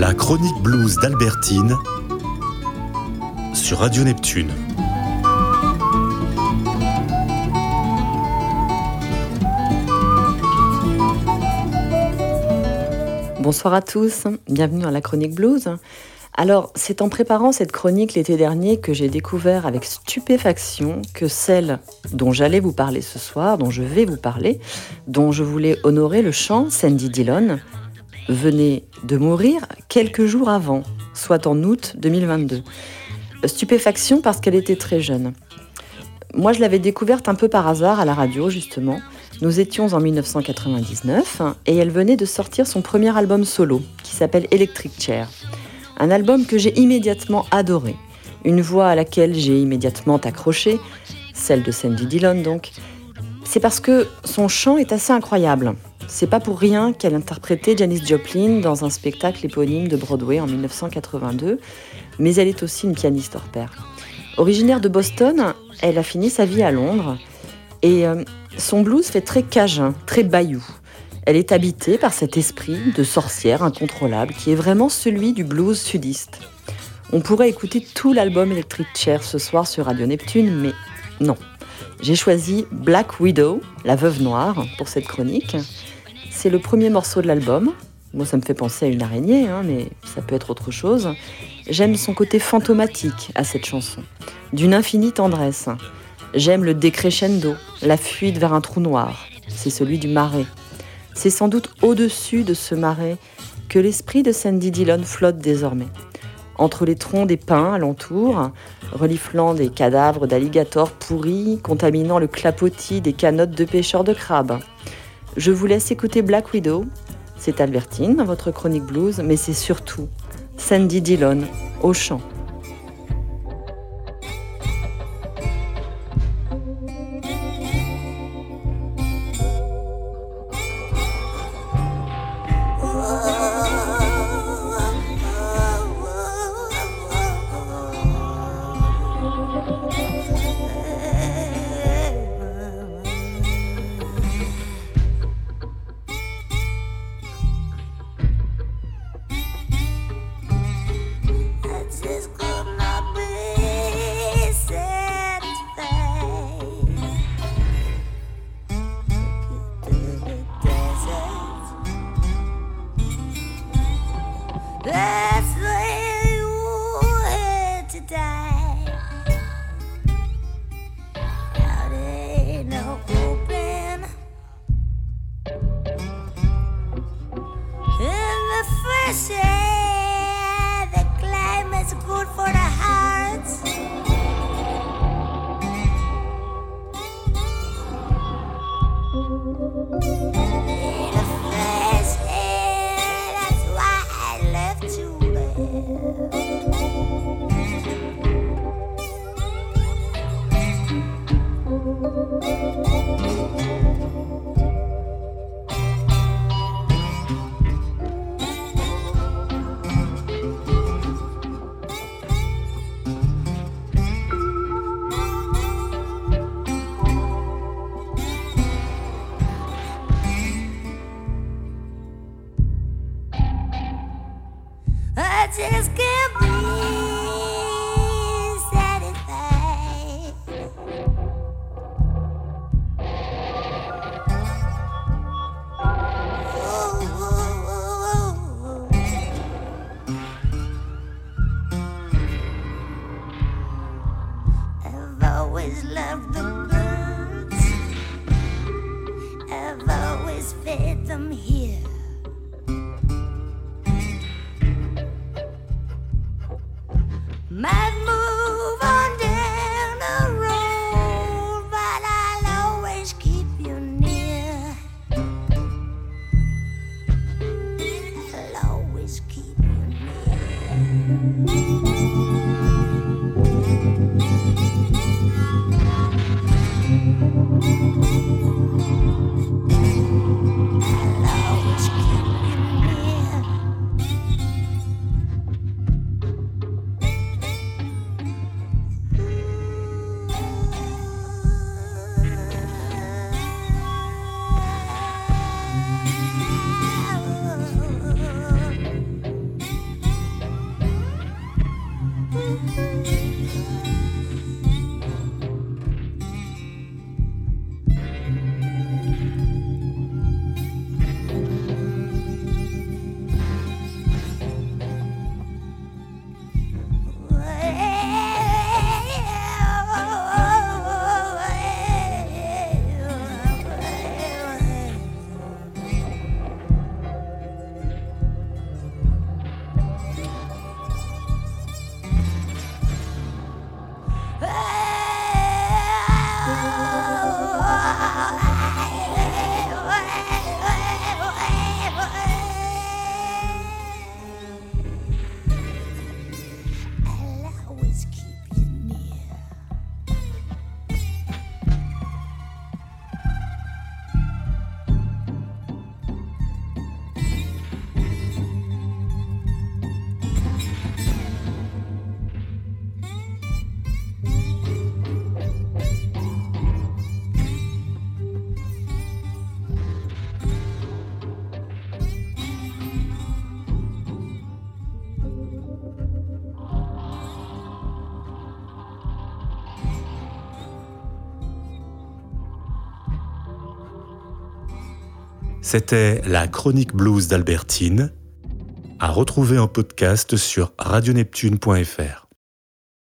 La chronique blues d'Albertine sur Radio Neptune. Bonsoir à tous, bienvenue à la chronique blues. Alors, c'est en préparant cette chronique l'été dernier que j'ai découvert avec stupéfaction que celle dont j'allais vous parler ce soir, dont je vais vous parler, dont je voulais honorer le chant Sandy Dillon, venait de mourir quelques jours avant, soit en août 2022. Stupéfaction parce qu'elle était très jeune. Moi, je l'avais découverte un peu par hasard à la radio, justement. Nous étions en 1999 et elle venait de sortir son premier album solo, qui s'appelle Electric Chair. Un album que j'ai immédiatement adoré. Une voix à laquelle j'ai immédiatement accroché, celle de Sandy Dillon donc. C'est parce que son chant est assez incroyable. C'est pas pour rien qu'elle interprétait Janis Joplin dans un spectacle éponyme de Broadway en 1982, mais elle est aussi une pianiste hors pair. Originaire de Boston, elle a fini sa vie à Londres et euh, son blues fait très cajun, très bayou. Elle est habitée par cet esprit de sorcière incontrôlable qui est vraiment celui du blues sudiste. On pourrait écouter tout l'album Electric Chair ce soir sur Radio Neptune, mais non. J'ai choisi Black Widow, la veuve noire, pour cette chronique. C'est le premier morceau de l'album. Moi, ça me fait penser à une araignée, hein, mais ça peut être autre chose. J'aime son côté fantomatique à cette chanson, d'une infinie tendresse. J'aime le décrescendo, la fuite vers un trou noir. C'est celui du marais. C'est sans doute au-dessus de ce marais que l'esprit de Sandy Dillon flotte désormais. Entre les troncs des pins alentour, reliflant des cadavres d'alligators pourris, contaminant le clapotis des canottes de pêcheurs de crabes. Je vous laisse écouter Black Widow. C'est Albertine dans votre chronique blues, mais c'est surtout Sandy Dillon au chant. Good for just can't be satisfied. I've always loved the birds. I've always fed them here. Mad C'était la chronique blues d'Albertine, à retrouver en podcast sur radioneptune.fr.